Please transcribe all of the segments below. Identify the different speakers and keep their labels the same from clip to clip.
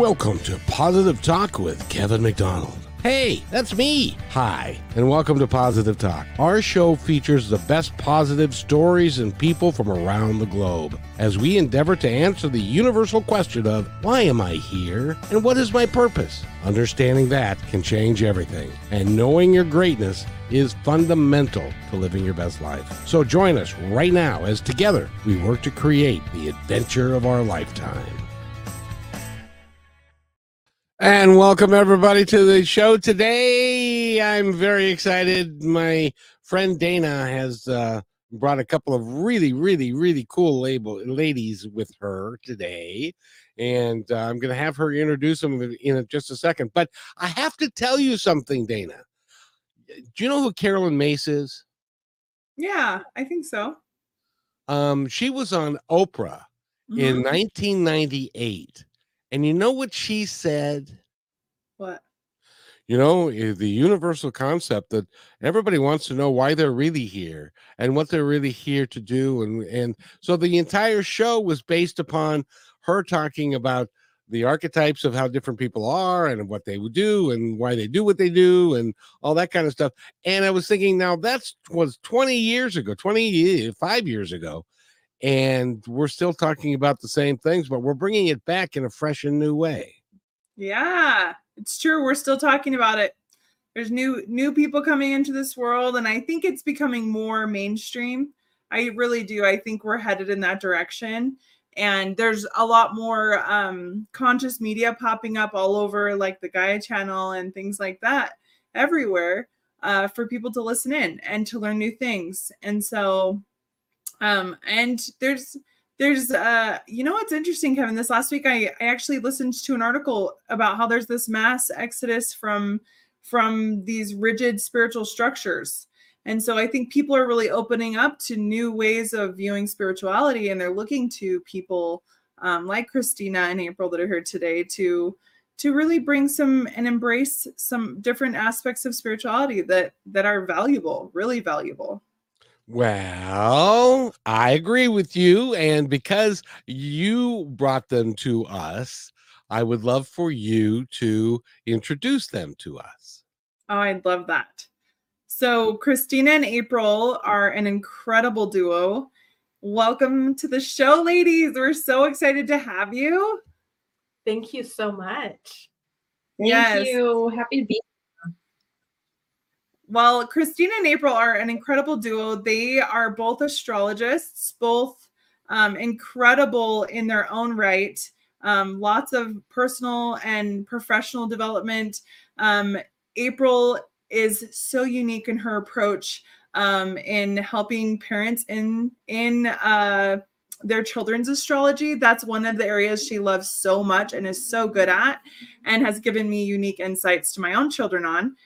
Speaker 1: Welcome to Positive Talk with Kevin McDonald. Hey, that's me. Hi, and welcome to Positive Talk. Our show features the best positive stories and people from around the globe as we endeavor to answer the universal question of why am I here and what is my purpose? Understanding that can change everything, and knowing your greatness is fundamental to living your best life. So join us right now as together we work to create the adventure of our lifetime. And welcome everybody to the show today. I'm very excited. My friend Dana has uh, brought a couple of really, really, really cool label ladies with her today, and uh, I'm going to have her introduce them in, in just a second. But I have to tell you something, Dana. Do you know who Caroline Myss is?
Speaker 2: Yeah, I think so.
Speaker 1: Um, she was on Oprah in
Speaker 2: Mhm.
Speaker 1: 1998, and you know what she said?
Speaker 2: What?
Speaker 1: you know eh, the universal concept that everybody wants to know why they're really here and what they're really here to do and and so the entire show was based upon her talking about the archetypes of how different people are and what they would do and why they do what they do and all that kind of stuff and i was thinking now that's was 20 years ago 25 years ago and we're still talking about the same things but we're bringing it back in a fresh and new way
Speaker 2: Yeah, it's true. We're still talking about it. There's new new people coming into this world, and I think it's becoming more mainstream. I really do. I think we're headed in that direction. And there's a lot more um, conscious media popping up all over, like the Gaia channel and things like that, everywhere uh, for people to listen in and to learn new things. And so, um, and there's there's uh you know what's interesting kevin? This last week I, I actually listened to an article about how there's this mass exodus from from these rigid spiritual structures. And so i think people are really opening up to new ways of viewing spirituality and they're looking to people um, like christina and april that are here today to to really bring some and embrace some different aspects of spirituality that that are valuable really valuable
Speaker 1: Well, I agree with you. And because you brought them to us, I would love for you to introduce them to us.
Speaker 2: Oh, I'd love that. So, Christina and April are an incredible duo. Welcome to the show, ladies. We're so excited to have you.
Speaker 3: Thank you so much. Thank
Speaker 2: Yes.
Speaker 3: you. Happy to be
Speaker 2: Well, Christina and April are an incredible duo. They are both astrologists, both um, incredible in their own right. Um, lots of personal and professional development. Um, April is so unique in her approach um, in helping parents in in uh, their children's astrology. That's one of the areas she loves so much and is so good at, and has given me unique insights to my own children on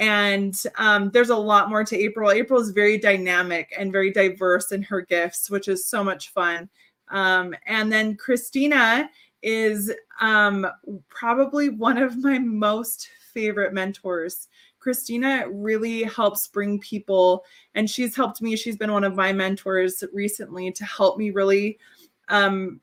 Speaker 2: and um, there's a lot more to april. April is very dynamic and very diverse in her gifts which is so much fun. Um, and then christina is um, probably one of my most favorite mentors. Christina really helps bring people and she's helped me. She's been one of my mentors recently to help me really um,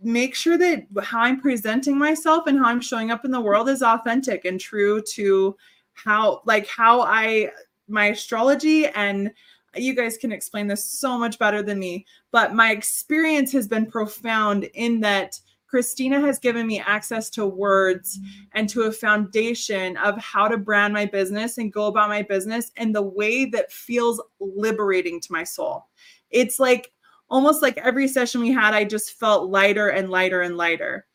Speaker 2: make sure that how i'm presenting myself and how i'm showing up in the world is authentic and true to how like how I my astrology and you guys can explain this so much better than me, but my experience has been profound in that Christina has given me access to words and to a foundation of how to brand my business and go about my business in the way that feels liberating to my soul. It's like almost like every session we had, I just felt lighter and lighter and lighter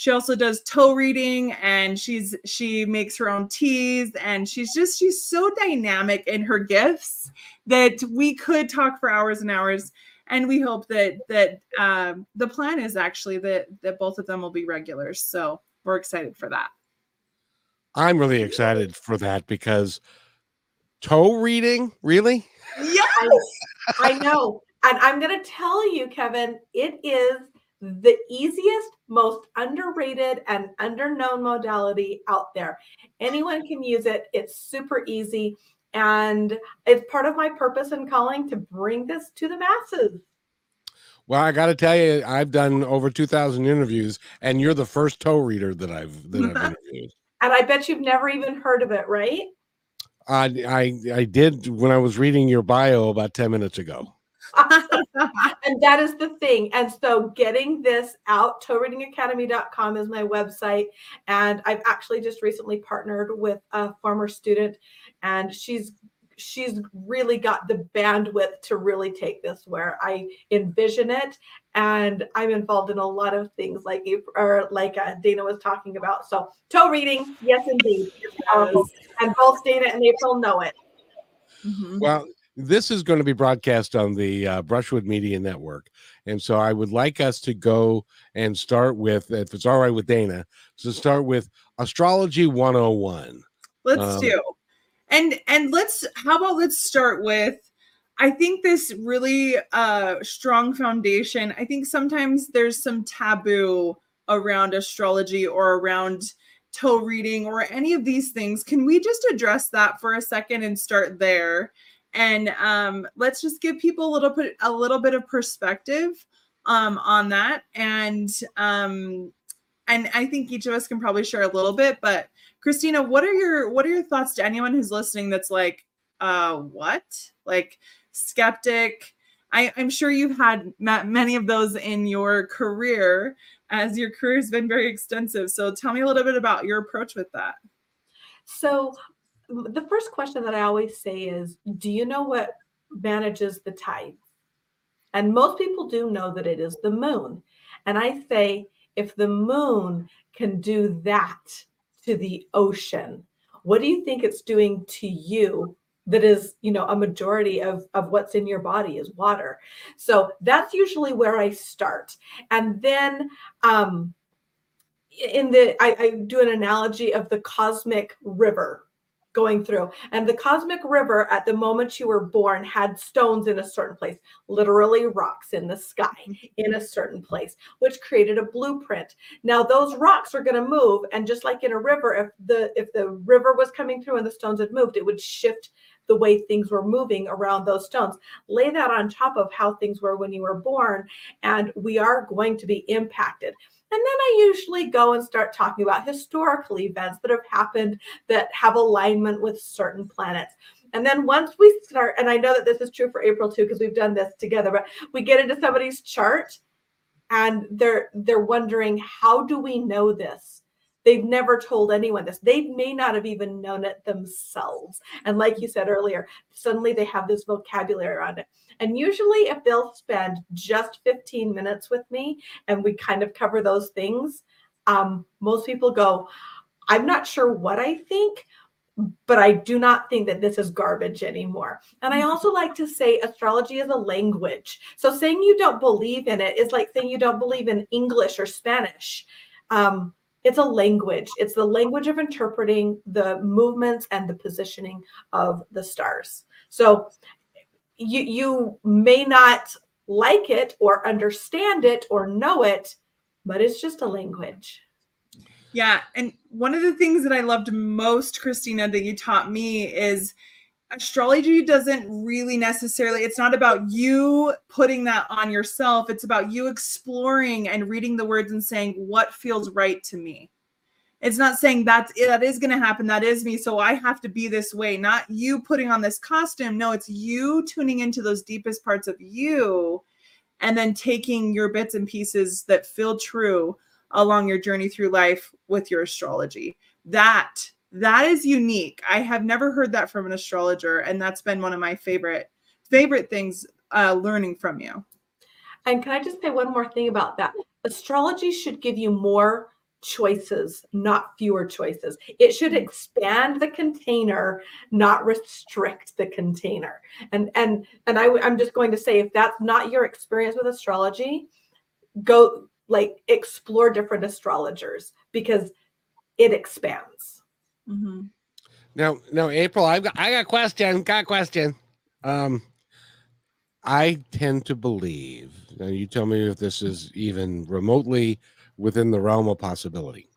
Speaker 2: she also does toe reading and she's she makes her own teas and she's just she's so dynamic in her gifts that we could talk for hours and hours. And we hope that that um, the plan is actually that that both of them will be regulars. So we're excited for that.
Speaker 1: I'm really excited for that because toe reading, really?
Speaker 2: yes!
Speaker 3: I know. And I'm going to tell you, Kevin, it is the easiest, most underrated, and underknown modality out there. Anyone can use it. It's super easy. And it's part of my purpose and calling to bring this to the masses.
Speaker 1: Well, I got to tell you, I've done over 2,000 interviews, and you're the first toe reader that I've that I've interviewed.
Speaker 3: And I bet you've never even heard of it, right?
Speaker 1: I, I I did when I was reading your bio about 10 minutes ago.
Speaker 3: and that is the thing. And so getting this out, toereadingacademy.com is my website. And I've actually just recently partnered with a former student and she's she's really got the bandwidth to really take this where I envision it. And I'm involved in a lot of things like you or like uh, Dana was talking about. So toe reading, yes, indeed, it's powerful. And both Dana and April know it.
Speaker 2: Mhm.
Speaker 1: Well, this is going to be broadcast on the uh, Brushwood Media Network. And so I would like us to go and start with, if it's all right with Dana, to start with Astrology 101.
Speaker 2: Let's
Speaker 1: Um,
Speaker 2: do. And and let's how about let's start with I think this really uh strong foundation. I think sometimes there's some taboo around astrology or around toe reading or any of these things. Can we just address that for a second and start there? And um let's just give people a little bit a little bit of perspective um on that and um and I think each of us can probably share a little bit, but Christina, what are your what are your thoughts to anyone who's listening that's like, uh, what? Like skeptic? I, I'm sure you've had ma- many of those in your career, as your career has been very extensive. So tell me a little bit about your approach with that.
Speaker 3: So the first question that I always say is, do you know what manages the tides? And most people do know that it is the moon. And I say, if the moon can do that to the ocean, what do you think it's doing to you? That is, you know, a majority of, of what's in your body is water. So that's usually where I start. And then um, in the I, I do an analogy of the cosmic river going through. And the cosmic river at the moment you were born had stones in a certain place literally rocks in the sky mm-hmm. in a certain place which created a blueprint. Now those rocks are going to move and just like in a river if the if the river was coming through and the stones had moved it would shift the way things were moving around those stones. Lay that on top of how things were when you were born and we are going to be impacted and then I usually go and start talking about historical events that have happened that have alignment with certain planets. And then once we start, and I know that this is true for April too, because we've done this together, but we get into somebody's chart and they're they're wondering, how do we know this? They've never told anyone this. They may not have even known it themselves. And like you said earlier, suddenly they have this vocabulary around it. And usually, if they'll spend just 15 minutes with me and we kind of cover those things, um, most people go, I'm not sure what I think, but I do not think that this is garbage anymore. And I also like to say astrology is a language. So saying you don't believe in it is like saying you don't believe in English or Spanish. Um, it's a language. It's the language of interpreting the movements and the positioning of the stars. So you you may not like it or understand it or know it, but it's just a language.
Speaker 2: Yeah. And one of the things that I loved most, Christina, that you taught me is astrology doesn't really necessarily, it's not about you putting that on yourself. It's about you exploring and reading the words and saying, what feels right to me. It's not saying that's that is going to happen. That is me. So I have to be this way. Not you putting on this costume. No, it's you tuning into those deepest parts of you and then taking your bits and pieces that feel true along your journey through life with your astrology. That that is unique. I have never heard that from an astrologer and that's been one of my favorite favorite things uh learning from you.
Speaker 3: And can I just say one more thing about that? Astrology should give you more choices, not fewer choices. It should expand the container, not restrict the container. And and and I, I'm just going to say, if that's not your experience with astrology, go like explore different astrologers because it expands.
Speaker 2: Mhm.
Speaker 1: Now, now, April, I've got, I got a question. Got question. Um, I tend to believe. Now, you tell me if this is even remotely within the realm of possibility.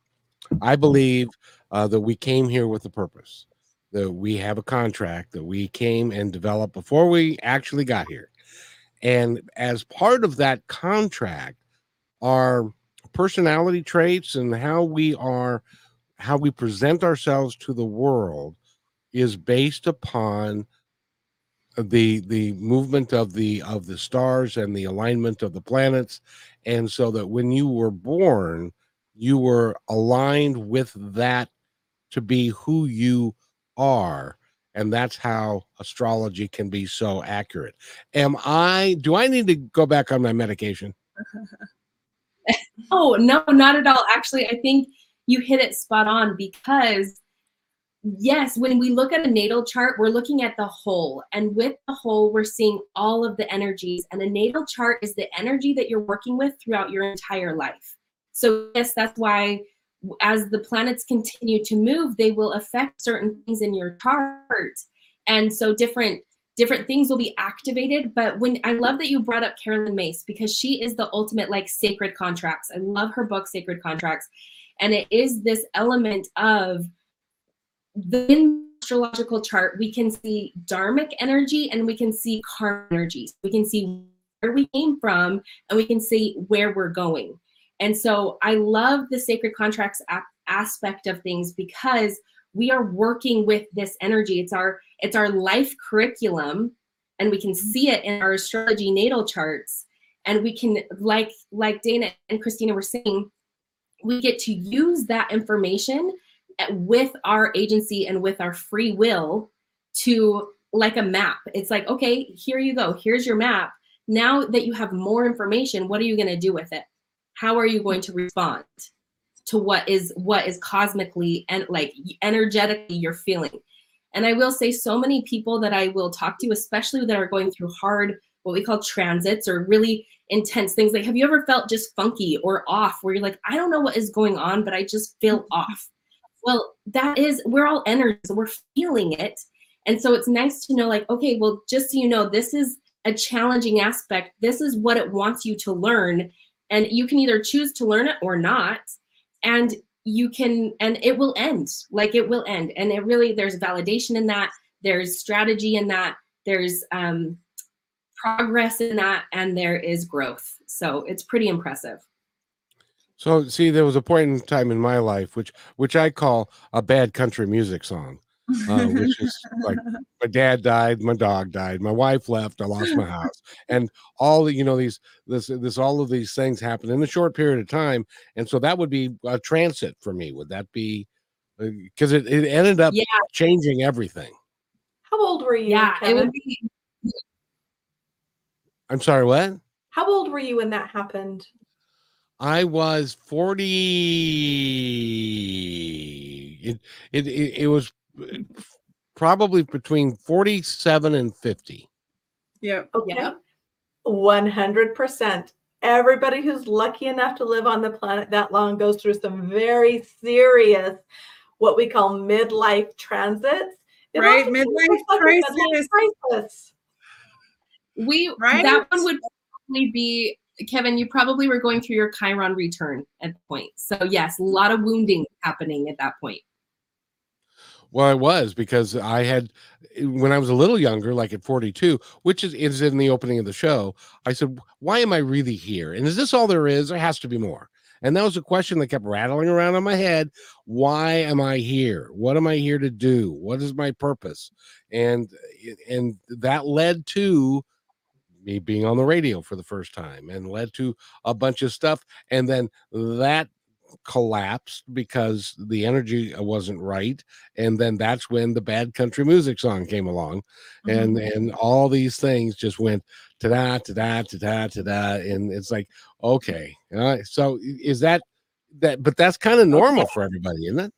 Speaker 1: I believe uh, that we came here with a purpose. That we have a contract that we came and developed before we actually got here, And as part of that contract, our personality traits and how we are, how we present ourselves to the world is based upon the the movement of the of the stars and the alignment of the planets. And so that when you were born you were aligned with that to be who you are. And that's how astrology can be so accurate. Am i do i need to go back on my medication?
Speaker 4: Oh no not at all. Actually i think you hit it spot on because yes, when we look at a natal chart, we're looking at the whole. And with the whole, we're seeing all of the energies. And a natal chart is the energy that you're working with throughout your entire life. So, yes, that's why as the planets continue to move, they will affect certain things in your chart. And so different different things will be activated. But when I love that you brought up Caroline Myss because she is the ultimate like sacred contracts. I love her book, Sacred Contracts. And it is this element of the astrological chart, we can see dharmic energy and we can see karma energies. We can see where we came from and we can see where we're going. And so I love the sacred contracts aspect of things because we are working with this energy. It's our it's our life curriculum and we can see it in our astrology natal charts and we can like like Dana and Christina were saying we get to use that information with our agency and with our free will to like a map. It's like, okay, here you go. Here's your map. Now that you have more information, what are you going to do with it? How are you going to respond to what is what is cosmically and like energetically you're feeling? And I will say so many people that I will talk to, especially that are going through hard what we call transits or really intense things. Like, have you ever felt just funky or off where you're like, I don't know what is going on, but I just feel off? Well, that is, we're all energy, so we're feeling it. And so it's nice to know, like, okay, well, just so you know, this is a challenging aspect. This is what it wants you to learn. And you can either choose to learn it or not. And you can, and it will end. Like it will end. And it really, there's validation in that. There's strategy in that. There's um, progress in that. And there is growth. So it's pretty impressive.
Speaker 1: So see, there was a point in time in my life which which I call a bad country music song. Uh, which is like my dad died, my dog died, my wife left, I lost my house, and all the you know these this this all of these things happen in a short period of time, and so that would be a transit for me. Would that be because uh, it, it ended up yeah. changing everything?
Speaker 3: How old were you?
Speaker 4: Yeah, Kevin? it would be.
Speaker 1: I'm sorry, what?
Speaker 3: How old were you when that happened?
Speaker 1: I was 40. It, it, it, it was uh, probably between 47 and 50.
Speaker 2: Yeah.
Speaker 3: Okay. Yeah. 100%. Everybody who's lucky enough to live on the planet that long goes through some very serious, what we call midlife transits.
Speaker 2: It right. Midlife crisis. crisis.
Speaker 4: We, right? that one would probably be Kevin, you probably were going through your Chiron return at the point. So yes, a lot of wounding happening at that point.
Speaker 1: Well, I was because I had when I was a little younger, like at 42, which is, is in the opening of the show. I said, "Why am I really here? And is this all there is? There has to be more." And that was a question that kept rattling around in my head. Why am I here? What am I here to do? What is my purpose? And and that led to me being on the radio for the first time and led to a bunch of stuff. And then that collapsed because the energy wasn't right and then that's when the bad country music song came along mm-hmm. and and all these things just went ta da ta da ta da ta da and it's like okay uh, so is that that but that's kind of normal for everybody isn't it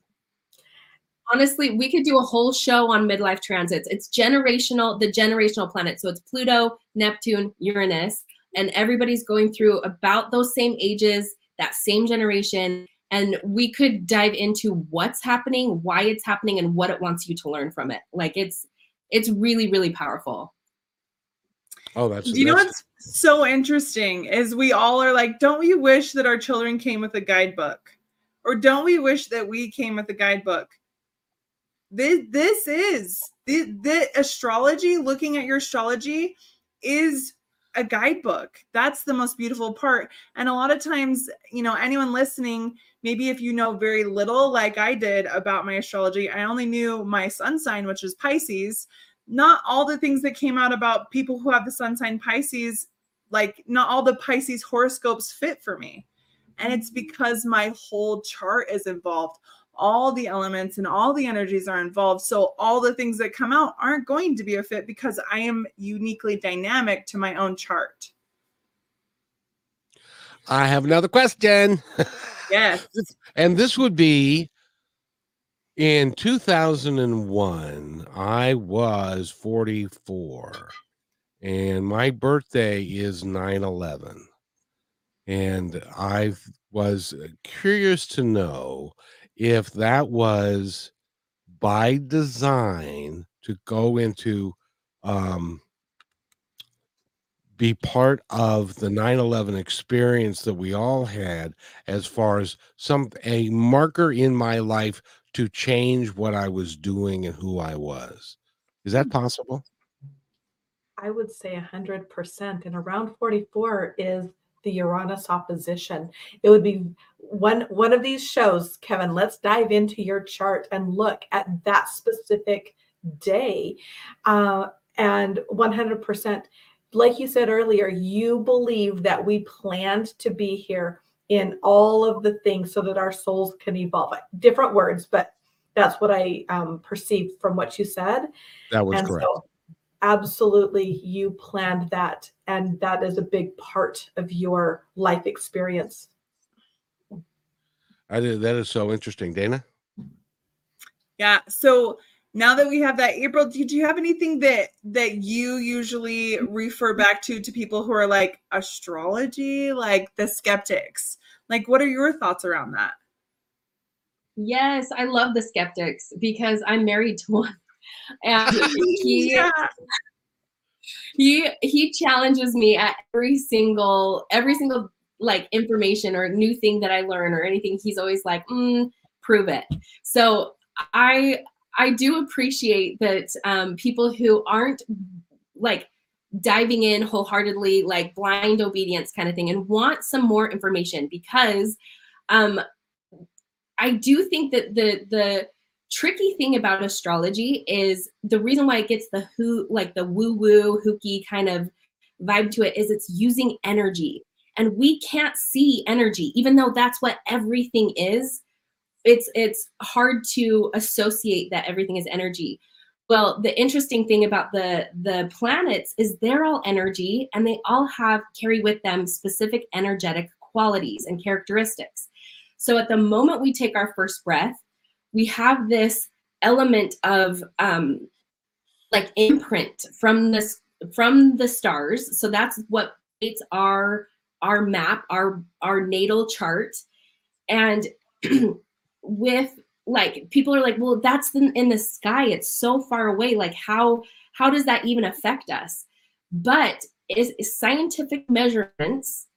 Speaker 4: honestly, we could do a whole show on midlife transits. It's generational, the generational planet. So it's Pluto, Neptune, Uranus, and everybody's going through about those same ages, that same generation. And we could dive into what's happening, why it's happening, and what it wants you to learn from it. Like it's it's really, really powerful.
Speaker 1: Oh, that's
Speaker 2: you
Speaker 1: that's,
Speaker 2: know what's so interesting is we all are like, don't we wish that our children came with a guidebook? Or don't we wish that we came with a guidebook? This this is the, the astrology looking at your astrology is a guidebook. That's the most beautiful part. And a lot of times, you know, anyone listening, maybe if you know very little, like I did about my astrology, I only knew my sun sign, which is Pisces. Not all the things that came out about people who have the sun sign Pisces, like not all the Pisces horoscopes fit for me. And it's mm-hmm. because my whole chart is involved all the elements and all the energies are involved. So all the things that come out aren't going to be a fit because I am uniquely dynamic to my own chart.
Speaker 1: I have another question.
Speaker 2: Yes.
Speaker 1: and this would be in 2001, I was 44, and my birthday is 9 11. And I was curious to know if that was by design to go into um, be part of the 9-11 experience that we all had as far as some a marker in my life to change what i was doing and who i was is that possible
Speaker 3: I would say 100%. And around 44 is the Uranus opposition. It would be one one of these shows, Kevin. Let's dive into your chart and look at that specific day. Uh, and 100%, like you said earlier, you believe that we planned to be here in all of the things so that our souls can evolve. Different words, but that's what I um, perceived from what you said.
Speaker 1: that was
Speaker 3: and
Speaker 1: correct
Speaker 3: so absolutely you planned that and that is a big part of your life experience
Speaker 1: i did that is so interesting dana
Speaker 2: Yeah. So now that we have that, April, did you have anything that that you usually refer back to to people who are like astrology, like the skeptics? Like, what are your thoughts around that?
Speaker 4: Yes, I love the skeptics because I'm married to one. And he
Speaker 2: yeah.
Speaker 4: he he challenges me at every single every single like information or new thing that I learn or anything. He's always like, mm, prove it. So I I do appreciate that um, people who aren't like diving in wholeheartedly, like blind obedience kind of thing, and want some more information because um, I do think that the the tricky thing about astrology is the reason why it gets the who like the woo woo hooky kind of vibe to it is it's using energy and we can't see energy even though that's what everything is it's it's hard to associate that everything is energy. Well the interesting thing about the the planets is they're all energy and they all have carry with them specific energetic qualities and characteristics. So at the moment we take our first breath we have this element of um, like imprint from this from the stars. So that's what it's our our map our our natal chart. And with like people are like well that's in, in the sky. It's so far away. Like how how does that even affect us? But is, scientific measurements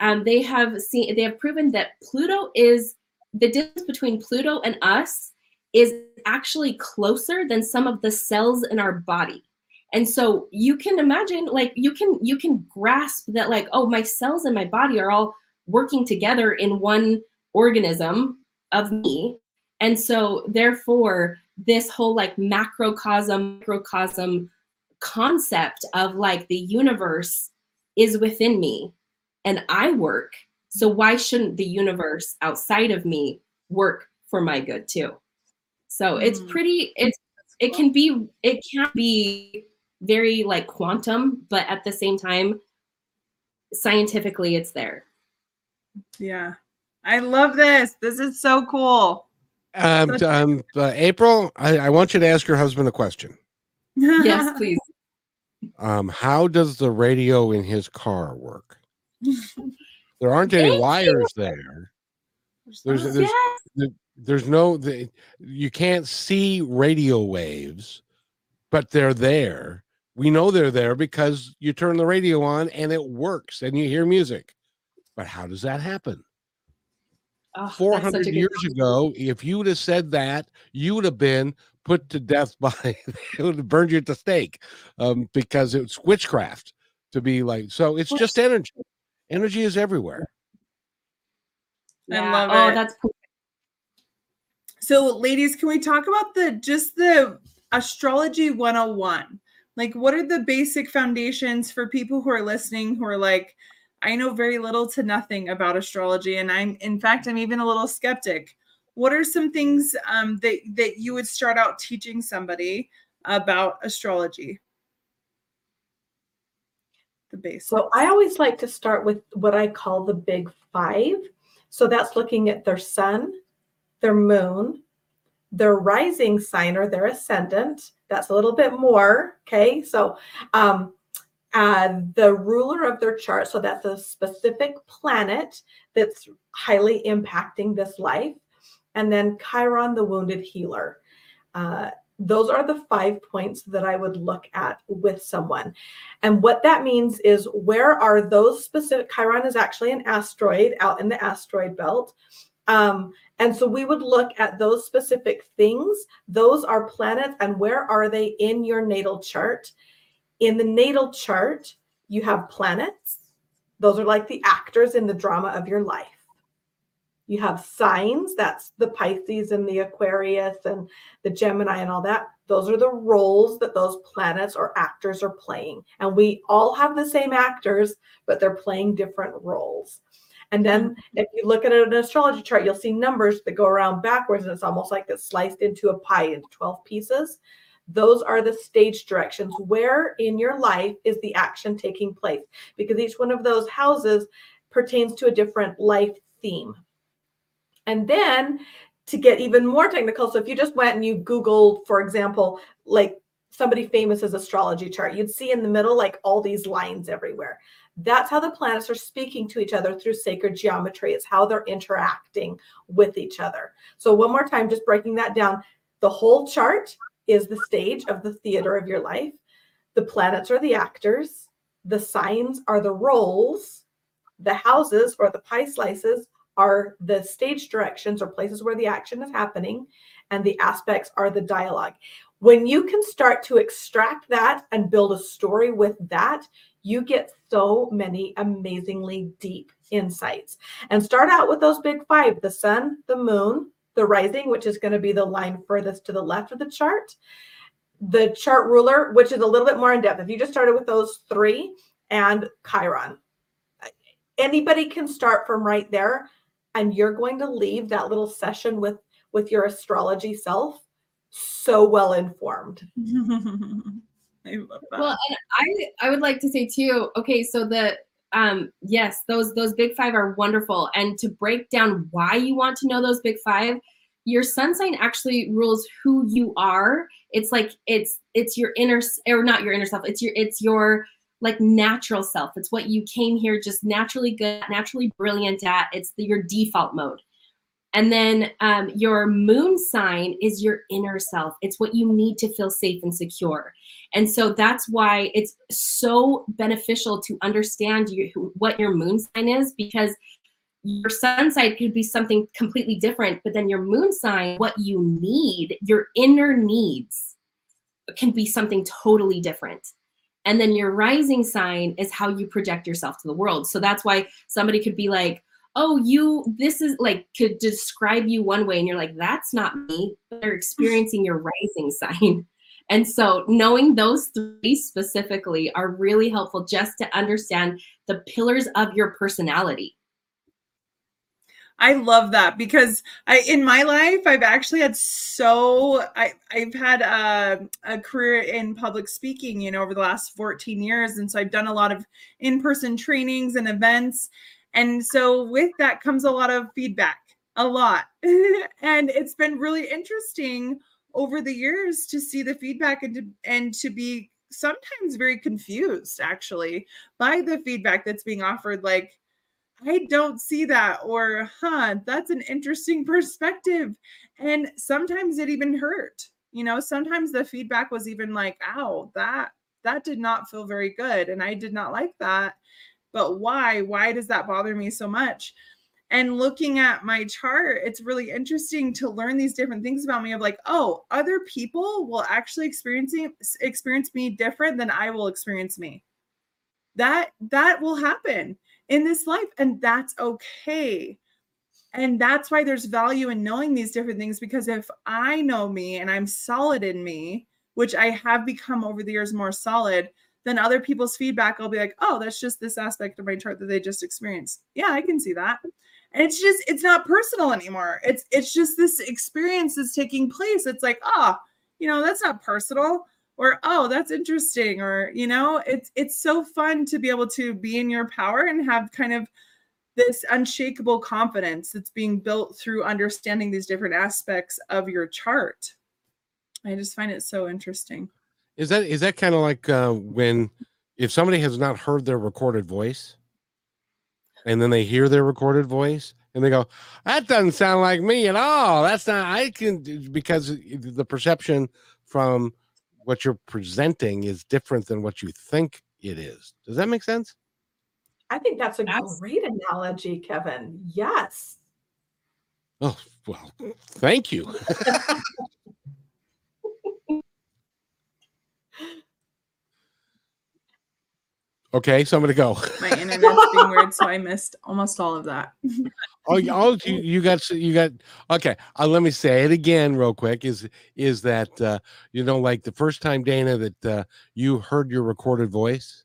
Speaker 4: um, they have seen they have proven that pluto is the distance between pluto and us is actually closer than some of the cells in our body and so you can imagine like you can you can grasp that like oh my cells in my body are all working together in one organism of me. And so therefore this whole like macrocosm microcosm concept of like the universe is within me and i work. So why shouldn't the universe outside of me work for my good too? So it's
Speaker 2: Mm.
Speaker 4: pretty it's it can be it can be very like quantum but at the same time scientifically it's there
Speaker 2: Yeah. I love this. This is so cool.
Speaker 1: um,
Speaker 2: Such-
Speaker 1: um uh, april I, I want you to ask your husband a question
Speaker 4: yes please
Speaker 1: um how does the radio in his car work there aren't any
Speaker 4: Thank you.
Speaker 1: wires there there's there's
Speaker 4: yes
Speaker 1: there's no the, you can't see radio waves but they're there we know they're there because you turn the radio on and it works and you hear music but how does that happen
Speaker 4: Oh,
Speaker 1: 400
Speaker 4: a good
Speaker 1: years ago if you would have said that you would have been put to death by it would have burned you at the stake um, because it's witchcraft to be like so it's
Speaker 3: Well,
Speaker 1: just energy energy is everywhere
Speaker 2: I love
Speaker 4: oh,
Speaker 2: it.
Speaker 4: that's cool.
Speaker 2: So, ladies, can we talk about the just the astrology 101? Like, what are the basic foundations for people who are listening who are like, I know very little to nothing about astrology, and I'm, in fact, I'm even a little skeptic. What are some things um, that that you would start out teaching somebody about astrology? The basics.
Speaker 3: So I always like to start with what I call the big five. So that's looking at their sun, their moon, their rising sign or their ascendant. That's a little bit more. Okay. So um, uh, the ruler of their chart. So that's a specific planet that's highly impacting this life. And then Chiron, the wounded healer. Uh, those are the five points that I would look at with someone. And what that means is where are those specific, Chiron is actually an asteroid out in the asteroid belt. Um, and so we would look at those specific things. Those are planets, and where are they in your natal chart? In the natal chart, you have planets. Those are like the actors in the drama of your life. You have signs, that's the Pisces and the Aquarius and the Gemini and all that. Those are the roles that those planets or actors are playing. And we all have the same actors, but they're playing different roles. And then mm-hmm. if you look at an astrology chart, you'll see numbers that go around backwards, and it's almost like it's sliced into a pie into 12 pieces. Those are the stage directions. Where in your life is the action taking place? Because each one of those houses pertains to a different life theme. And then to get even more technical, so if you just went and you Googled, for example, like somebody famous's astrology chart, you'd see in the middle like all these lines everywhere. That's how the planets are speaking to each other through sacred geometry. It's how they're interacting with each other. So, one more time, just breaking that down the whole chart is the stage of the theater of your life. The planets are the actors, the signs are the roles, the houses or the pie slices are the stage directions or places where the action is happening, and the aspects are the dialogue. When you can start to extract that and build a story with that, you get so many amazingly deep insights. And start out with those big five the sun, the moon, the rising, which is going to be the line furthest to the left of the chart, the chart ruler, which is a little bit more in depth. If you just started with those three, and Chiron, anybody can start from right there and you're going to leave that little session with with your astrology self so well informed
Speaker 2: I love that.
Speaker 4: Well, and I I would like to say too. Okay, so the um yes, those those big five are wonderful, and to break down why you want to know those big five, your sun sign actually rules who you are. It's like it's it's your inner or not your inner self. It's your it's your like natural self. It's what you came here just naturally good, naturally brilliant at. It's the, your default mode. And then um, your moon sign is your inner self. It's what you need to feel safe and secure. And so that's why it's so beneficial to understand you, what your moon sign is because your sun sign could be something completely different, but then your moon sign, what you need, your inner needs, can be something totally different. And then your rising sign is how you project yourself to the world. So that's why somebody could be like, oh, you, this is like, could describe you one way. And you're like, that's not me. They're experiencing your rising sign. And so knowing those three specifically are really helpful just to understand the pillars of your personality.
Speaker 2: I love that because I in my life I've actually had so I I've had a, a career in public speaking, you know, over the last 14 years and so I've done a lot of in-person trainings and events and so with that comes a lot of feedback, a lot. and it's been really interesting over the years to see the feedback and to, and to be sometimes very confused actually by the feedback that's being offered like I don't see that, or huh, that's an interesting perspective. And sometimes it even hurt. You know, sometimes the feedback was even like, ow, that that did not feel very good. And I did not like that. But why? Why does that bother me so much? And looking at my chart, it's really interesting to learn these different things about me of like, oh, other people will actually experiencing experience me different than I will experience me that that will happen in this life and that's okay and that's why there's value in knowing these different things because if i know me and i'm solid in me which i have become over the years more solid then other people's feedback i'll be like oh that's just this aspect of my chart that they just experienced. Yeah i can see that. And it's just it's not personal anymore. It's it's just this experience that's taking place. It's like oh you know that's not personal. Or oh that's interesting. Or you know it's it's so fun to be able to be in your power and have kind of this unshakable confidence that's being built through understanding these different aspects of your chart. I just find it so interesting
Speaker 1: Is that is that kind of like uh, when if somebody has not heard their recorded voice, and then they hear their recorded voice, and they go, "That doesn't sound like me at all. That's not I can because the perception from what you're presenting is different than what you think it is. Does that make sense?
Speaker 3: I think that's a
Speaker 4: That's-
Speaker 3: great analogy, Kevin. Yes.
Speaker 1: Oh well, thank you. okay, so I'm gonna go.
Speaker 2: my internet's being weird so i missed almost all of that
Speaker 1: Oh, you- oh, you, you got you got okay. Uh, let me say it again, real quick. Is is that uh, you know like the first time Dana that uh, you heard your recorded voice,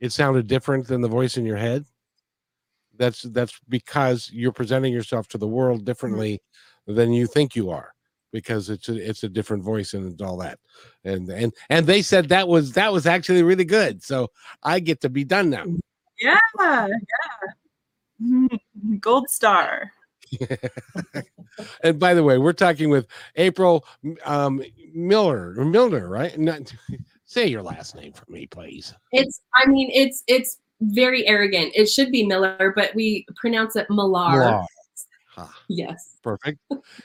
Speaker 1: it sounded different than the voice in your head. That's that's because you're presenting yourself to the world differently than you think you are, because it's a it's a different voice and all that. And and and they said that was that was actually really good. So I get to be done now.
Speaker 2: yeah yeah gold star
Speaker 1: and by the way, we're talking with April um, Miller Milner, right? Not, say your last name for me, please.
Speaker 4: It's I mean it's it's very arrogant. It should be Miller, but we pronounce it Millar.
Speaker 1: Wow. Ha,
Speaker 4: Yes.
Speaker 1: perfect.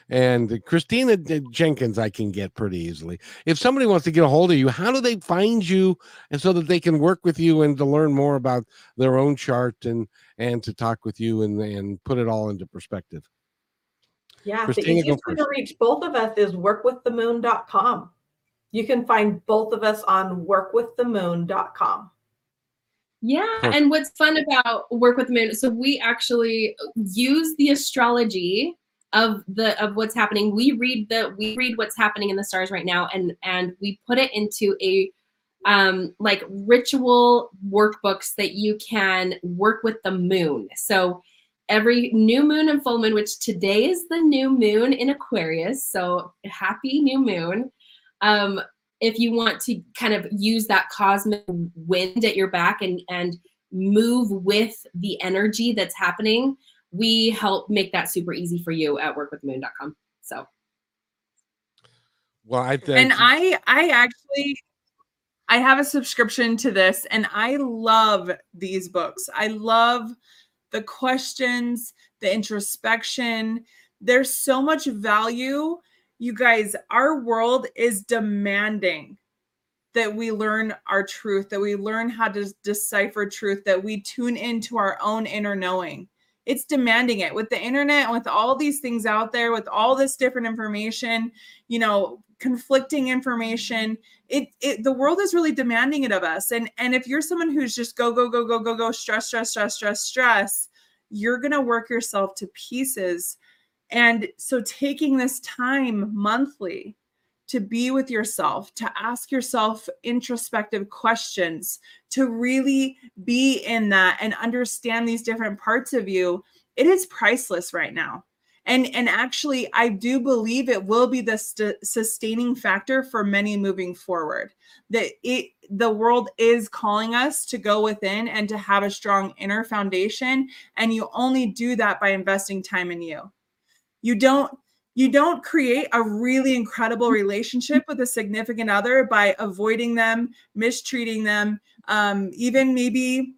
Speaker 1: And Christina Jenkins, I can get pretty easily. If somebody wants to get a hold of you, how do they find you, and so that they can work with you and to learn more about their own chart and and to talk with you and and put it all into perspective.
Speaker 3: Yeah.
Speaker 1: Christina,
Speaker 3: the easiest way to reach both of us is workwiththemoon.com. You can find both of us on workwiththemoon.com.
Speaker 4: Yeah, and what's fun about work with the moon? So we actually use the astrology of the of what's happening. We read the we read what's happening in the stars right now, and and we put it into a um like ritual workbooks that you can work with the moon. So every new moon and full moon, which today is the new moon in Aquarius. So happy new moon. Um, if you want to kind of use that cosmic wind at your back and and move with the energy that's happening we help make that super easy for you at workwithmoon.com so.
Speaker 1: Well, I think
Speaker 2: and i i actually i have a subscription to this and i love these books. I love the questions the introspection. There's so much value you guys our world is demanding that we learn our truth that we learn how to decipher truth that we tune into our own inner knowing. It's demanding it. With the internet with all these things out there with all this different information you know conflicting information it, it the world is really demanding it of us. And and if you're someone who's just go go go go go go stress stress stress stress stress you're to work yourself to pieces and so taking this time monthly to be with yourself, to ask yourself introspective questions, to really be in that and understand these different parts of you, it is priceless right now. And and actually I do believe it will be the st- sustaining factor for many moving forward. That it the world is calling us to go within and to have a strong inner foundation and you only do that by investing time in you. You don't you don't create a really incredible relationship with a significant other by avoiding them mistreating them um, even maybe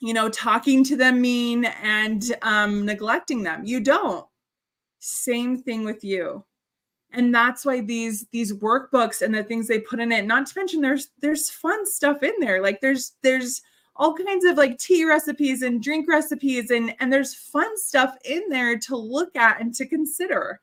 Speaker 2: you know talking to them mean and um, neglecting them. You don't. Same thing with you. And that's why these these workbooks and the things they put in it not to mention there's there's fun stuff in there. Like there's there's all kinds of like tea recipes and drink recipes and and there's fun stuff in there to look at and to consider.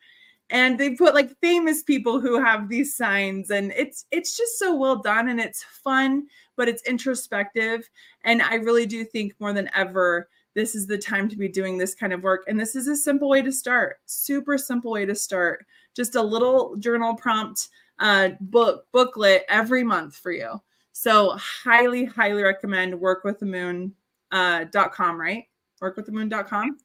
Speaker 2: And they put like famous people who have these signs and it's it's just so well done and it's fun but it's introspective. And i really do think more than ever this is the time to be doing this kind of work. And this is a simple way to start super simple way to start. Just a little journal prompt uh, book booklet every month for you so highly highly recommend work with the moon uh, dot com right workwiththemoon.com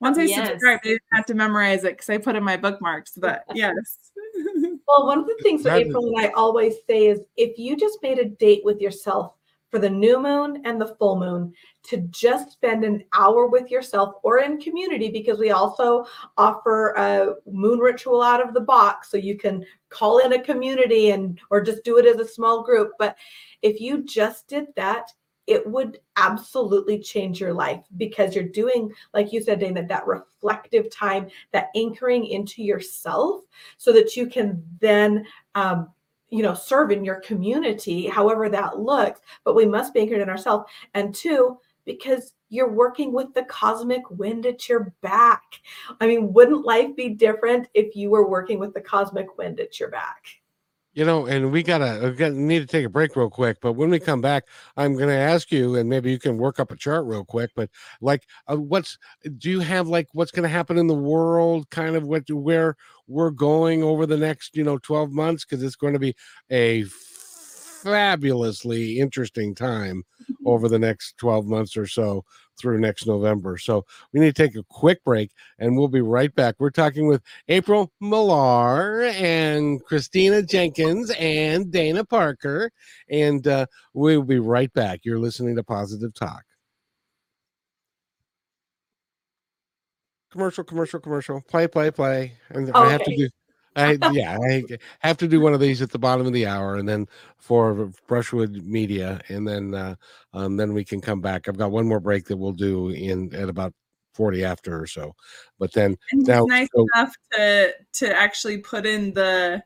Speaker 2: once I
Speaker 4: Yes.
Speaker 2: subscribed, I didn't have to memorize it because I put in my bookmarks. But yes.
Speaker 3: Well, one of the things that
Speaker 1: That is-
Speaker 3: April and I always say is if you just made a date with yourself for the new moon and the full moon to just spend an hour with yourself or in community, because we also offer a moon ritual out of the box. So you can call in a community and or just do it as a small group. But if you just did that, it would absolutely change your life because you're doing, like you said, Dana, that reflective time, that anchoring into yourself so that you can then um, you know serve in your community however that looks but we must be anchored in ourselves. And two because you're working with the cosmic wind at your back. I mean wouldn't life be different if you were working with the cosmic wind at your back
Speaker 1: You know, and we gotta, we gotta need to take a break real quick. But when we come back, I'm gonna ask you, and maybe you can work up a chart real quick. But like, uh, what's do you have like what's gonna happen in the world? Kind of what where we're going over the next you know 12 months because it's going to be a fabulously interesting time over the next 12 months or so through next November. So we need to take a quick break and we'll be right back. We're talking with April Millar and Christina Jenkins and Dana Parker. And uh, we'll be right back. You're listening to Positive Talk. Commercial, commercial, commercial. Play, play, play. And I have to do. I yeah, I have to do one of these at the bottom of the hour, and then for Brushwood Media, and then uh, um, then we can come back. I've got one more break that we'll do in at about forty after or so, but then Now,
Speaker 2: it's nice
Speaker 1: so-
Speaker 2: enough to to actually put in the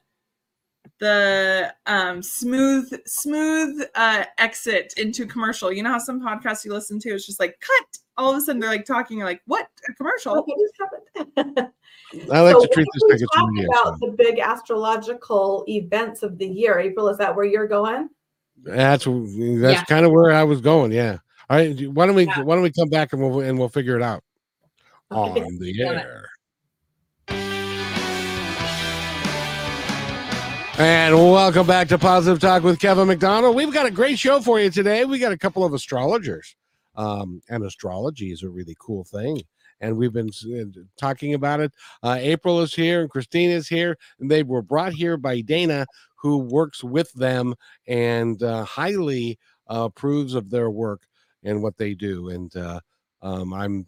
Speaker 2: the um smooth smooth uh exit into commercial. You know how some podcasts you listen to it's just like cut. All of a sudden they're like talking, you're like, what? A commercial?
Speaker 3: What just happened?
Speaker 1: I like
Speaker 3: So
Speaker 1: to treat this like it's
Speaker 3: talk
Speaker 1: radio.
Speaker 3: about
Speaker 1: show.
Speaker 3: the big astrological events of the year april is that where you're going
Speaker 1: That's that's
Speaker 4: Yeah.
Speaker 1: kind of where I was going. Yeah. All right. Why don't we
Speaker 4: Yeah.
Speaker 1: Why don't we come back and we'll and we'll figure it out
Speaker 3: Okay.
Speaker 1: on the air. And welcome back to Positive Talk with Kevin McDonald. We've got a great show for you today. We got a couple of astrologers, um, and astrology is a really cool thing. And we've been uh, talking about it. Uh, April is here, and Christine is here, and they were brought here by Dana, who works with them and uh, highly uh, approves of their work and what they do. And uh, um, I'm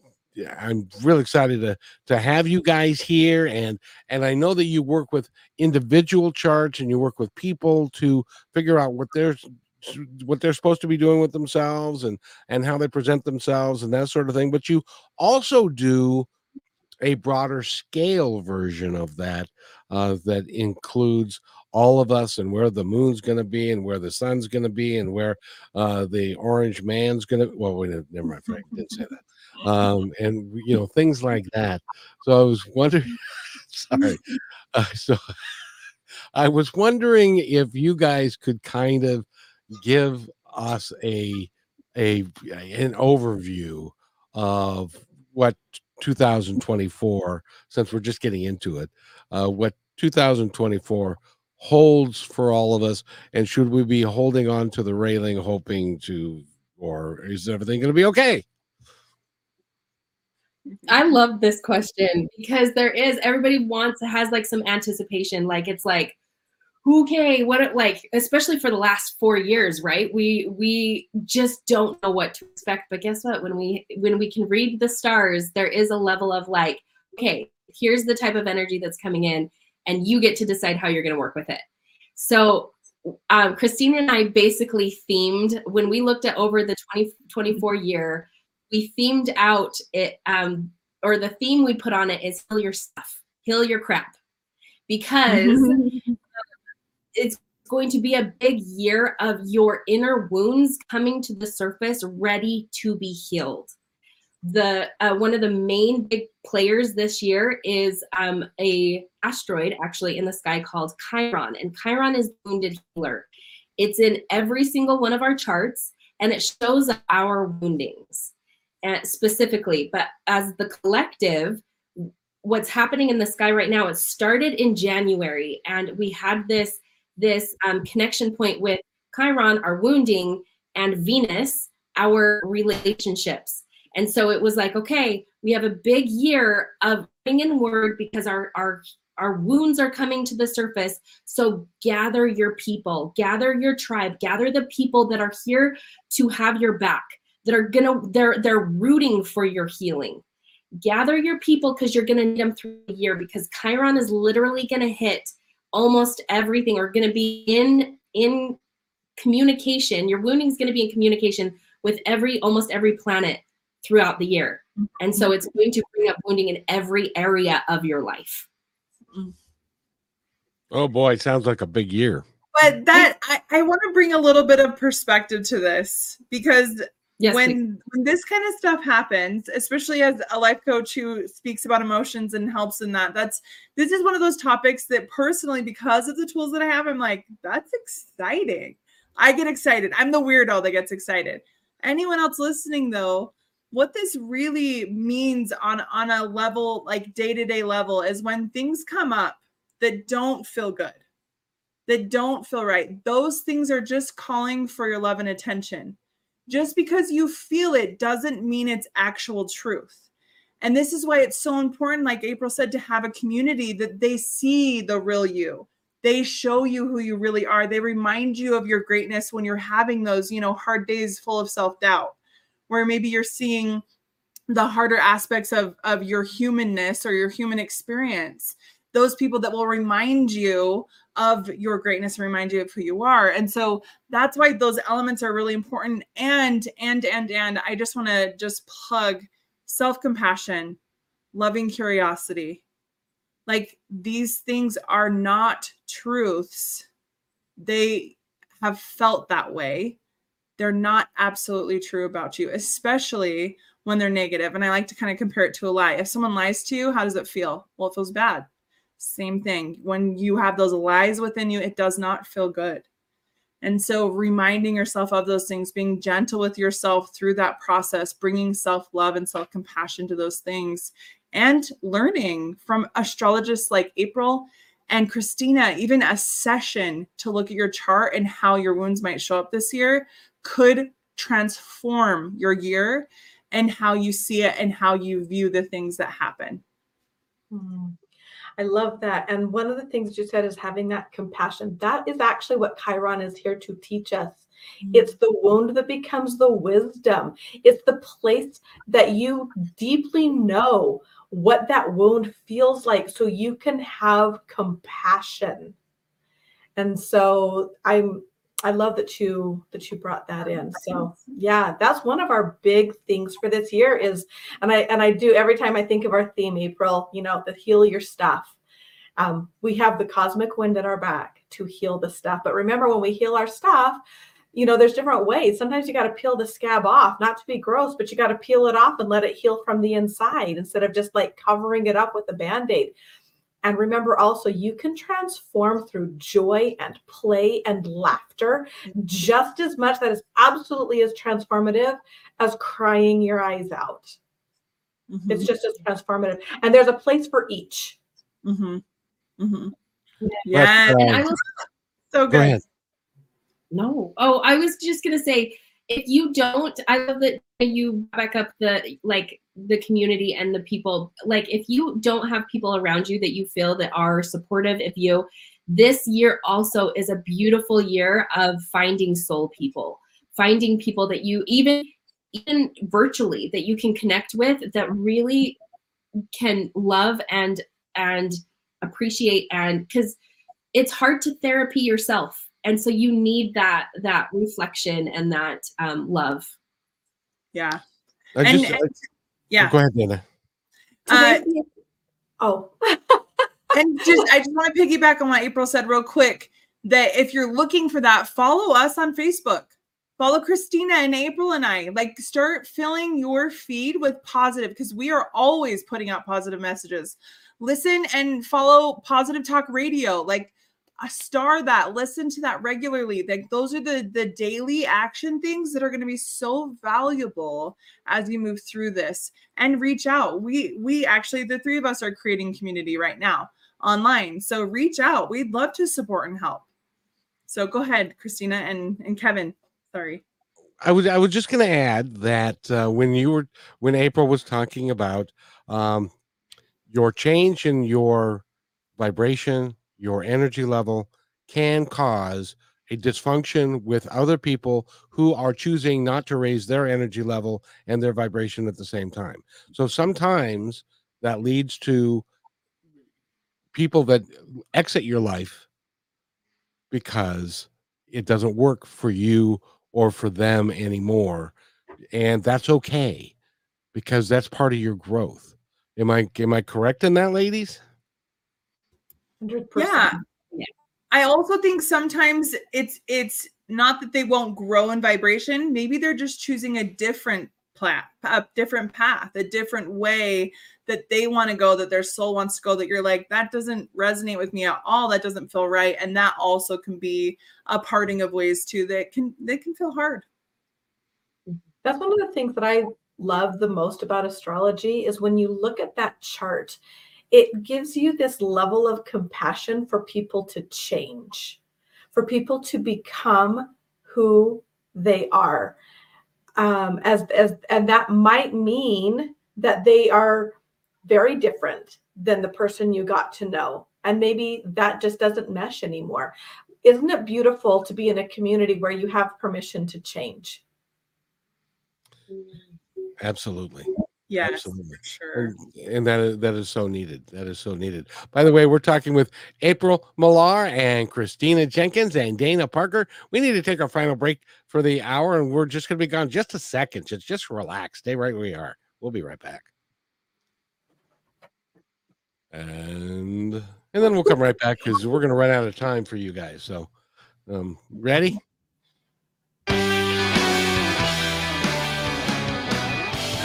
Speaker 1: I'm really excited to to have you guys here and and I know that you work with individual charts and you work with people to figure out what they're what they're supposed to be doing with themselves and and how they present themselves and that sort of thing but you also do a broader scale version of that uh, that includes all of us and where the moon's going to be and where the sun's going to be and where uh, the orange man's going to well wait, never mind Frank didn't say that um, and you know things like that. So I was wondering. sorry. Uh, so I was wondering if you guys could kind of give us a a an overview of what 2024 since we're just getting into it uh, what 2024 holds for all of us and should we be holding on to the railing hoping to or is everything going to be okay
Speaker 4: I love this question because there is everybody wants has like some anticipation. Like it's like, okay, what like, especially for the last four years, right? We we just don't know what to expect. But guess what? When we when we can read the stars, there is a level of like, okay, here's the type of energy that's coming in, and you get to decide how you're gonna work with it. So um, Christine and I basically themed when we looked at over the 2024 year we themed out it um or the theme we put on it is heal your stuff heal your crap because it's going to be a big year of your inner wounds coming to the surface ready to be healed the uh, one of the main big players this year is um, a asteroid actually in the sky called Chiron, and Chiron is wounded healer. It's in every single one of our charts, and it shows our woundings specifically. But as the collective, what's happening in the sky right now? It started in January, and we had this this um, connection point with Chiron, our wounding, and Venus, our relationships. And so it was like, okay, we have a big year of being inward because our our our wounds are coming to the surface. So gather your people, gather your tribe, gather the people that are here to have your back, that are gonna they're they're rooting for your healing. Gather your people because you're gonna need them through the year because Chiron is literally gonna hit almost everything or gonna be in in communication. Your wounding is gonna be in communication with every almost every planet throughout the year. And so it's going to bring up wounding in every area of your life.
Speaker 1: Oh boy, it sounds like a big year.
Speaker 2: But that I, I want to bring a little bit of perspective to this because
Speaker 4: Yes,
Speaker 2: when
Speaker 4: please.
Speaker 2: when this kind of stuff happens especially as a life coach who speaks about emotions and helps in that that's this is one of those topics that personally because of the tools that i have i'm like that's exciting. I get excited. I'm the weirdo that gets excited. Anyone else listening though what this really means on on a level like day-to-day level is when things come up that don't feel good that don't feel right those things are just calling for your love and attention just because you feel it doesn't mean it's actual truth. And this is why it's so important, like April said, to have a community that they see the real you. They show you who you really are. They remind you of your greatness when you're having those, you know, hard days full of self-doubt, where maybe you're seeing the harder aspects of, of your humanness or your human experience. Those people that will remind you of your greatness and remind you of who you are. And so that's why those elements are really important. And, and, and, and I just want to just plug self compassion, loving curiosity. Like these things are not truths. They have felt that way. They're not absolutely true about you, especially when they're negative. And I like to kind of compare it to a lie. If someone lies to you, how does it feel? Well, it feels bad. Same thing. When you have those lies within you, it does not feel good. And so, reminding yourself of those things, being gentle with yourself through that process, bringing self love and self compassion to those things, and learning from astrologists like April and Christina, even a session to look at your chart and how your wounds might show up this year could transform your year and how you see it and how you view the things that happen.
Speaker 3: Mm. I love that. And one of the things you said is having that compassion. That is actually what Chiron is here to teach us. Mm. It's the wound that becomes the wisdom. It's the place that you deeply know what that wound feels like so you can have compassion. And so I'm I love that you that you brought that in. So yeah, that's one of our big things for this year is, and I and I do every time I think of our theme, April, you know, the heal your stuff. Um, we have the cosmic wind at our back to heal the stuff. But remember, when we heal our stuff, you know, there's different ways. Sometimes you got to peel the scab off, not to be gross, but you got to peel it off and let it heal from the inside instead of just like covering it up with a band aid. And remember also, you can transform through joy and play and laughter just as much. That is absolutely as transformative as crying your eyes out.
Speaker 2: Mm-hmm.
Speaker 3: It's just as transformative. And there's a place for each.
Speaker 2: Mm-hmm. Mm-hmm.
Speaker 1: But,
Speaker 2: Yeah,
Speaker 1: uh,
Speaker 4: And I will
Speaker 2: so
Speaker 1: go
Speaker 2: good.
Speaker 1: ahead.
Speaker 4: No. Oh, I was just gonna say, if you don't, I love that you back up the like the community and the people. Like, if you don't have people around you that you feel that are supportive, if you, this year also is a beautiful year of finding soul people, finding people that you even even virtually that you can connect with that really can love and and appreciate and because it's hard to therapy yourself and so you need that that reflection and that um, love
Speaker 2: Yeah.
Speaker 1: I
Speaker 2: And-
Speaker 1: just,
Speaker 2: and- Yeah.
Speaker 1: Go ahead, Dana.
Speaker 2: Uh,
Speaker 3: oh,
Speaker 2: and just I just want to piggyback on what April said real quick that if you're looking for that, follow us on Facebook. follow Christina and April and I. Like start filling your feed with positive because we are always putting out positive messages. Listen and follow Positive Talk Radio. Like a star that listen to that regularly like those are the the daily action things that are going to be so valuable as you move through this and reach out. We we actually the three of us are creating community right now online so reach out. We'd love to support and help. So go ahead christina and and kevin sorry.
Speaker 1: I was I was just going to add that uh, when you were when April was talking about um, your change in your vibration, your energy level can cause a dysfunction with other people who are choosing not to raise their energy level and their vibration at the same time. So sometimes that leads to people that exit your life because it doesn't work for you or for them anymore and that's okay because that's part of your growth am i am i correct in that ladies
Speaker 3: 100%.
Speaker 2: yeah. i also think sometimes it's it's not that they won't grow in vibration. Maybe they're just choosing a different path a different path a different way that they want to go that their soul wants to go that you're like that doesn't resonate with me at all. That doesn't feel right. And that also can be a parting of ways too that can they can feel hard. Mm-hmm.
Speaker 3: That's one of the things that I love the most about astrology is when you look at that chart, it gives you this level of compassion for people to change, for people to become who they are. Um, as as and that might mean that they are very different than the person you got to know, and maybe that just doesn't mesh anymore. Isn't it beautiful to be in a community where you have permission to change?
Speaker 1: absolutely
Speaker 2: yes
Speaker 1: Absolutely.
Speaker 2: sure.
Speaker 1: And, and that is that is so needed that is so needed. By the way we're talking with april millar and christina jenkins and dana parker. We need to take our final break for the hour and we're just going to be gone just a second. Just just relax. Stay right where we are. We'll be right back. And and then we'll come right back because we're going to run out of time for you guys. So um ready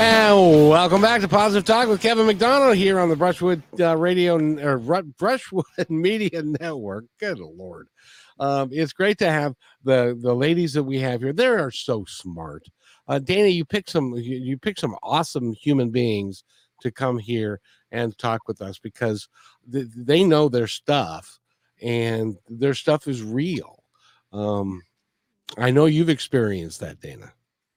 Speaker 1: And welcome back to Positive Talk with Kevin McDonald here on the Brushwood uh, Radio or Ru- Brushwood Media Network. Good lord, um, it's great to have the the ladies that we have here. They are so smart. Uh, Dana, you picked some you, you picked some awesome human beings to come here and talk with us because th- they know their stuff and their stuff is real. Um, I know you've experienced that, Dana.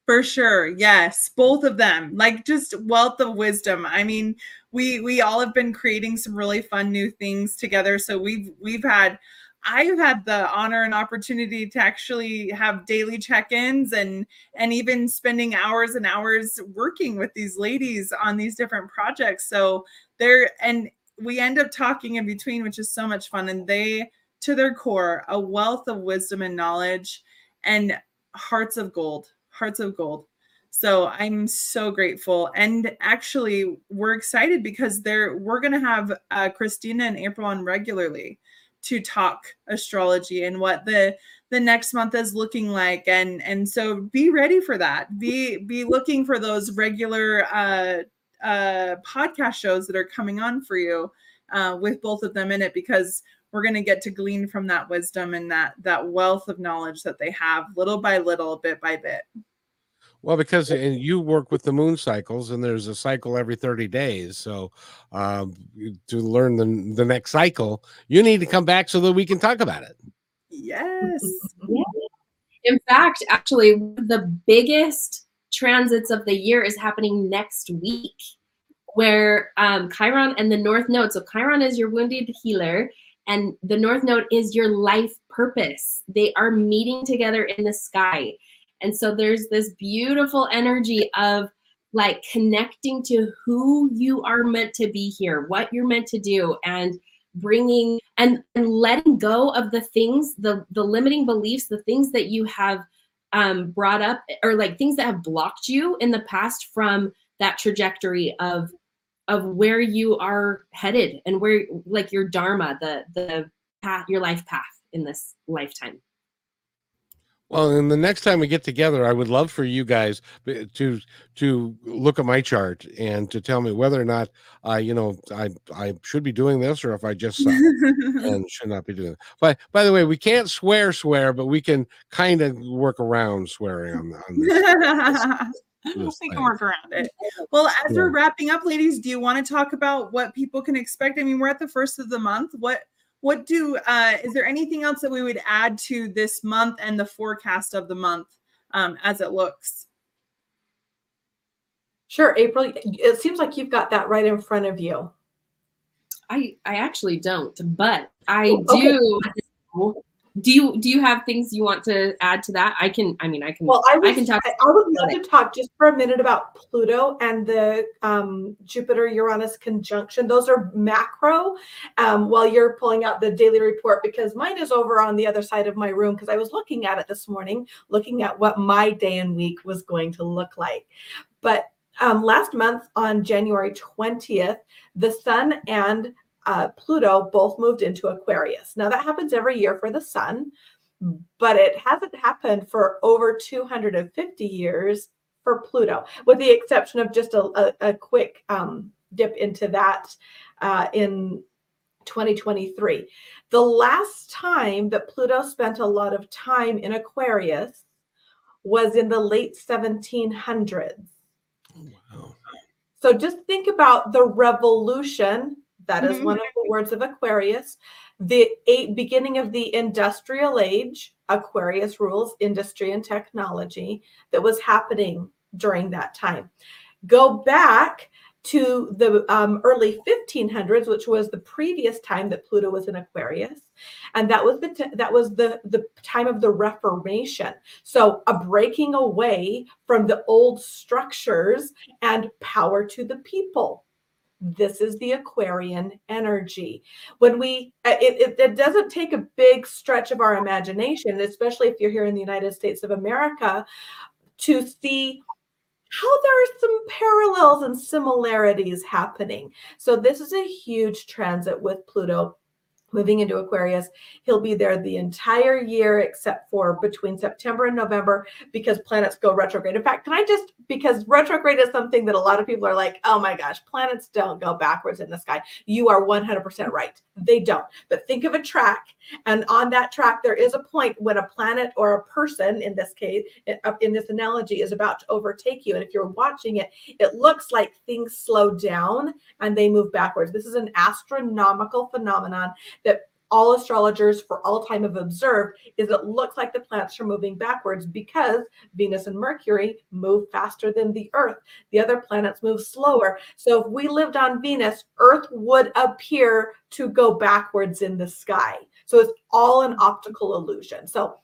Speaker 2: For sure. Yes, both of them. Like just wealth of wisdom. I mean, we we all have been creating some really fun new things together. So we've we've had I've had the honor and opportunity to actually have daily check-ins and and even spending hours and hours working with these ladies on these different projects. So they're and we end up talking in between, which is so much fun. And they to their core, a wealth of wisdom and knowledge and hearts of gold hearts of gold. So i'm so grateful. And actually we're excited because they're we're going to have uh, christina and april on regularly to talk astrology and what the the next month is looking like. And and so be ready for that. Be be looking for those regular uh uh podcast shows that are coming on for you uh with both of them in it because we're going to get to glean from that wisdom and that that wealth of knowledge that they have little by little bit by bit.
Speaker 1: Well because and you work with the moon cycles and there's a cycle every 30 days so um, to learn the, the next cycle you need to come back so that we can talk about it.
Speaker 2: Yes.
Speaker 4: In fact, actually, the biggest transits of the year is happening next week, where um, Chiron and the North Node. So Chiron is your wounded healer, and the North Node is your life purpose. They are meeting together in the sky, and so there's this beautiful energy of like connecting to who you are meant to be here, what you're meant to do, and bringing and, and letting go of the things the the limiting beliefs the things that you have um, brought up or like things that have blocked you in the past from that trajectory of of where you are headed and where like your dharma the the path your life path in this lifetime
Speaker 1: Well, and the next time we get together, I would love for you guys uh, to to look at my chart and to tell me whether or not I, you know, I I should be doing this or if I just and should not be doing it. But by the way, we can't swear swear, but we can kind of work around swearing on, on this.
Speaker 2: we
Speaker 1: Just
Speaker 2: can work around it. Well, as
Speaker 1: Yeah.
Speaker 2: we're wrapping up, ladies, do you want to talk about what people can expect? I mean, we're at the first of the month. What what do uh is there anything else that we would add to this month and the forecast of the month um as it looks?
Speaker 3: Sure, April. It seems like you've got that right in front of you.
Speaker 4: I I actually don't, but I
Speaker 3: Oh, okay.
Speaker 4: do. Do you do you have things you want to add to that? I can. I mean, I can.
Speaker 3: Well, I, was,
Speaker 4: can talk
Speaker 3: I, I would love to talk just for a minute about Pluto and the um, Jupiter Uranus conjunction. Those are macro. Um, while you're pulling out the daily report, because mine is over on the other side of my room. Because I was looking at it this morning, looking at what my day and week was going to look like. But um, last month on January 20th, the Sun and uh, Pluto both moved into Aquarius. Now that happens every year for the Sun but it hasn't happened for over 250 years for Pluto, with the exception of just a, a, a quick um, dip into that uh, in 2023. The last time that Pluto spent a lot of time in Aquarius was in the late 1700s.
Speaker 1: Wow.
Speaker 3: So just think about the revolution. That is
Speaker 2: Mhm.
Speaker 3: one of the words of Aquarius. The eight, beginning of the industrial age, Aquarius rules industry and technology that was happening during that time. Go back to the um, early 1500s, which was the previous time that Pluto was in Aquarius, and that was the t- that was the the time of the Reformation. So a breaking away from the old structures and power to the people. This is the Aquarian energy. When we, uh, it, it, it doesn't take a big stretch of our imagination, especially if you're here in the United States of America, to see how there are some parallels and similarities happening. So, this is a huge transit with Pluto moving into Aquarius. He'll be there the entire year except for between September and November because planets go retrograde. In fact, can I just because retrograde is something that a lot of people are like, "Oh my gosh, planets don't go backwards in the sky." You are 100% right. They don't. But think of a track and on that track there is a point when a planet or a person in this case uh, in this analogy is about to overtake you and if you're watching it it looks like things slow down and they move backwards. This is an astronomical phenomenon that all astrologers for all time have observed is it looks like the planets are moving backwards because Venus and Mercury move faster than the Earth. The other planets move slower. So if we lived on Venus, Earth would appear to go backwards in the sky. So it's all an optical illusion. So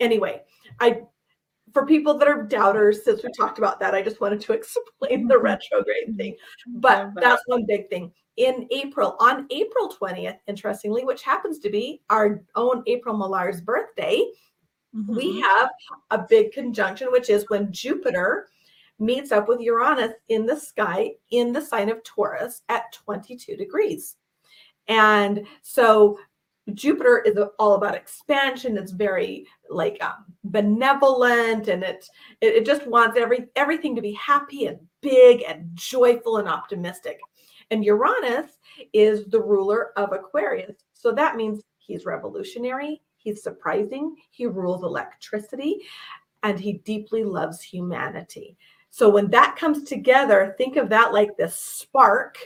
Speaker 3: anyway, I for people that are doubters, since we talked about that, I just wanted to explain the mm-hmm. retrograde thing.
Speaker 2: Mm-hmm. But
Speaker 3: that's one big thing. In April, on April 20th, interestingly, which happens to be our own April Millar's birthday, we
Speaker 2: Mhm.
Speaker 3: have a big conjunction, which is when Jupiter meets up with Uranus in the sky in the sign of Taurus at 22 degrees. And so Jupiter is all about expansion. It's very like um, benevolent, and it, it it just wants every everything to be happy and big and joyful and optimistic. And Uranus is the ruler of Aquarius, so that means he's revolutionary, he's surprising, he rules electricity, and he deeply loves humanity. So when that comes together, think of that like the spark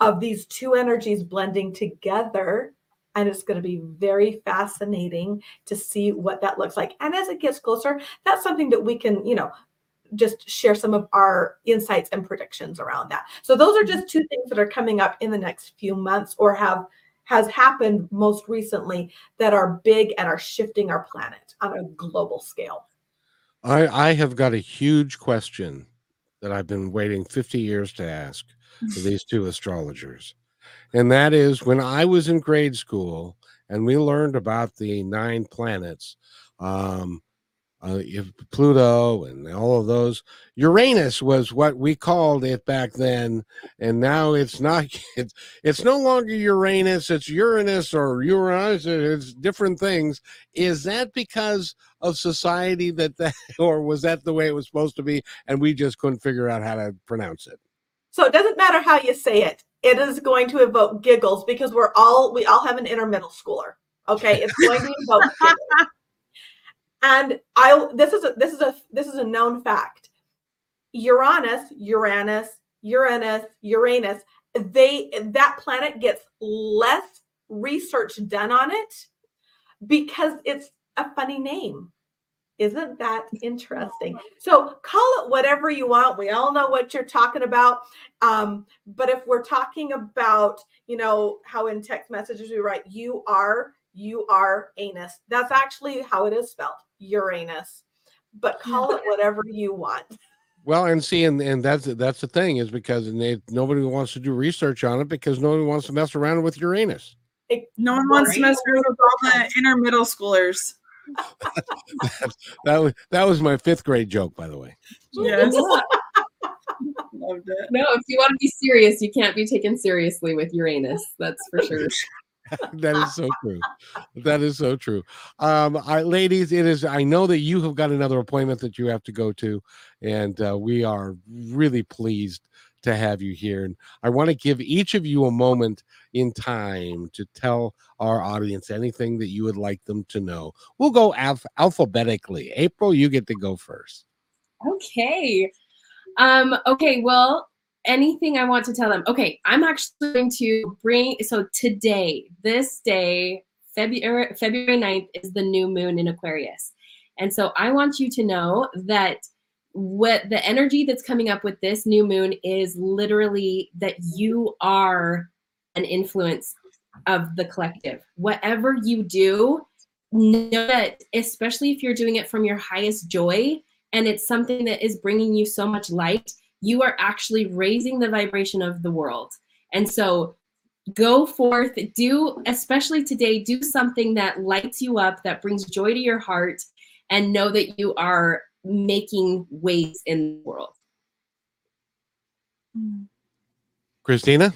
Speaker 3: of these two energies blending together and it's going to be very fascinating to see what that looks like and as it gets closer that's something that we can you know just share some of our insights and predictions around that so those are just two things that are coming up in the next few months or have has happened most recently that are big and are shifting our planet on a global scale
Speaker 1: I, I have got a huge question that I've been waiting 50 years to ask to these two astrologers. And that is when I was in grade school and we learned about the nine planets, um, uh, if Pluto and all of those. Uranus was what we called it back then, and now it's not. It's it's no longer Uranus. It's Uranus or Uranus. It's different things. Is that because of society that that, or was that the way it was supposed to be, and we just couldn't figure out how to pronounce it?
Speaker 3: So it doesn't matter how you say it. It is going to evoke giggles because we're all we all have an inner middle schooler. Okay, it's going to evoke giggles. And I this is a this is a this is a known fact. Uranus, Uranus, Uranus, Uranus, they that planet gets less research done on it because it's a funny name. Isn't that interesting? So call it whatever you want. We all know what you're talking about. Um, but if we're talking about, you know, how in text messages we write, you are, you are anus. That's actually how it is spelled, Uranus. But call it whatever you want.
Speaker 1: Well, and see, and, and that's that's the thing is because they, nobody wants to do research on it because nobody wants to mess around with Uranus.
Speaker 2: No one wants to mess around with all the inner middle schoolers.
Speaker 1: that was that was my fifth grade joke, by the way.
Speaker 2: Yes. Loved it.
Speaker 4: No, if you want to be serious, you can't be taken seriously with Uranus. That's for sure.
Speaker 1: that is so true. That is so true. Um, I, ladies, it is. I know that you have got another appointment that you have to go to, and uh, we are really pleased to have you here. And I want to give each of you a moment in time to tell our audience anything that you would like them to know. We'll go alph- alphabetically. April, you get to go first.
Speaker 4: Okay. Um, okay, well, anything I want to tell them. Okay, I'm actually going to bring so today, this day, February February 9th is the new moon in Aquarius. And so I want you to know that what the energy that's coming up with this new moon is literally that you are an influence of the collective. Whatever you do, know that especially if you're doing it from your highest joy and it's something that is bringing you so much light, you are actually raising the vibration of the world. And so go forth, do, especially today, do something that lights you up, that brings joy to your heart, and know that you are making waves in the world. Hmm.
Speaker 1: Christina?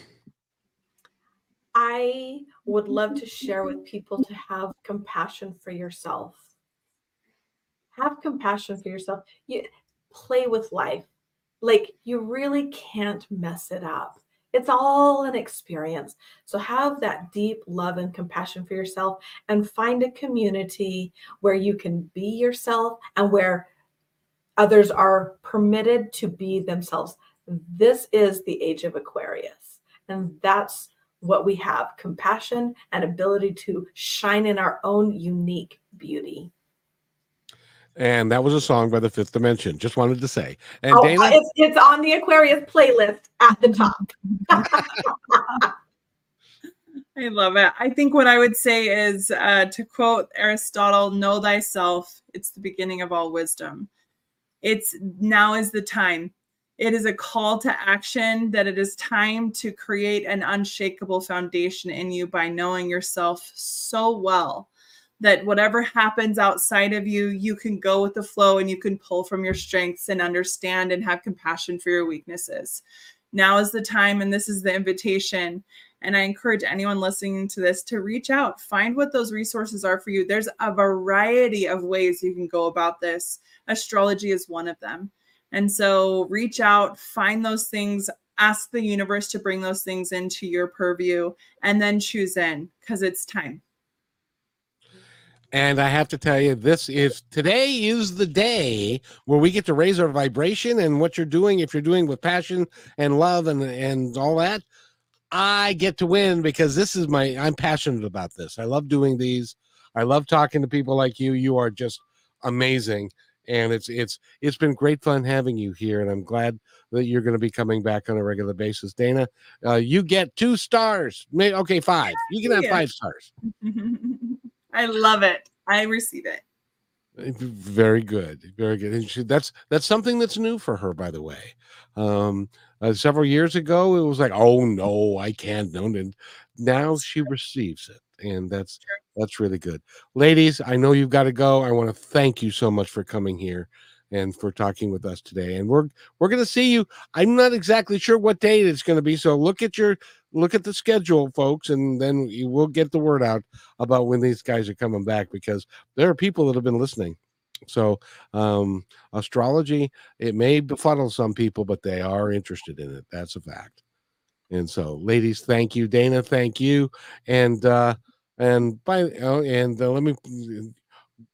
Speaker 3: I would love to share with people to have compassion for yourself. Have compassion for yourself. You play with life. Like you really can't mess it up. It's all an experience. So have that deep love and compassion for yourself and find a community where you can be yourself and where others are permitted to be themselves. This is the age of Aquarius. And that's what we have compassion and ability to shine in our own unique beauty.
Speaker 1: And that was a song by the Fifth Dimension. Just wanted to say. And
Speaker 3: Oh,
Speaker 1: Dana?
Speaker 3: it's, it's on the Aquarius playlist at the top.
Speaker 2: I love it. I think what I would say is uh, to quote Aristotle, know thyself. It's the beginning of all wisdom. It's now is the time. It is a call to action that it is time to create an unshakable foundation in you by knowing yourself so well that whatever happens outside of you, you can go with the flow and you can pull from your strengths and understand and have compassion for your weaknesses. Now is the time, and this is the invitation. And I encourage anyone listening to this to reach out, find what those resources are for you. There's a variety of ways you can go about this. Astrology is one of them. And so reach out, find those things, ask the universe to bring those things into your purview, and then choose in because it's time.
Speaker 1: And I have to tell you, this is today is the day where we get to raise our vibration and what you're doing, if you're doing with passion and love and and all that, I get to win because this is my I'm passionate about this. I love doing these. I love talking to people like you. You are just amazing. And it's it's it's been great fun having you here, and I'm glad that you're going to be coming back on a regular basis. Dana, uh, you get two stars. May okay, five. You can have five stars.
Speaker 2: I love it. I receive it.
Speaker 1: Very good, very good. And she, that's that's something that's new for her, by the way. Um, uh, several years ago, it was like, "Oh no, I can't." No, and now she receives it, and that's That's really good. Ladies, I know you've got to go. I want to thank you so much for coming here and for talking with us today. And we're we're going to see you. I'm not exactly sure what date it's going to be, so look at your look at the schedule, folks, and then you will get the word out about when these guys are coming back because there are people that have been listening. So, um, astrology, it may befuddle some people, but they are interested in it. That's a fact. And so, ladies, thank you. Dana, thank you. And, uh, and by, oh, and uh, let me,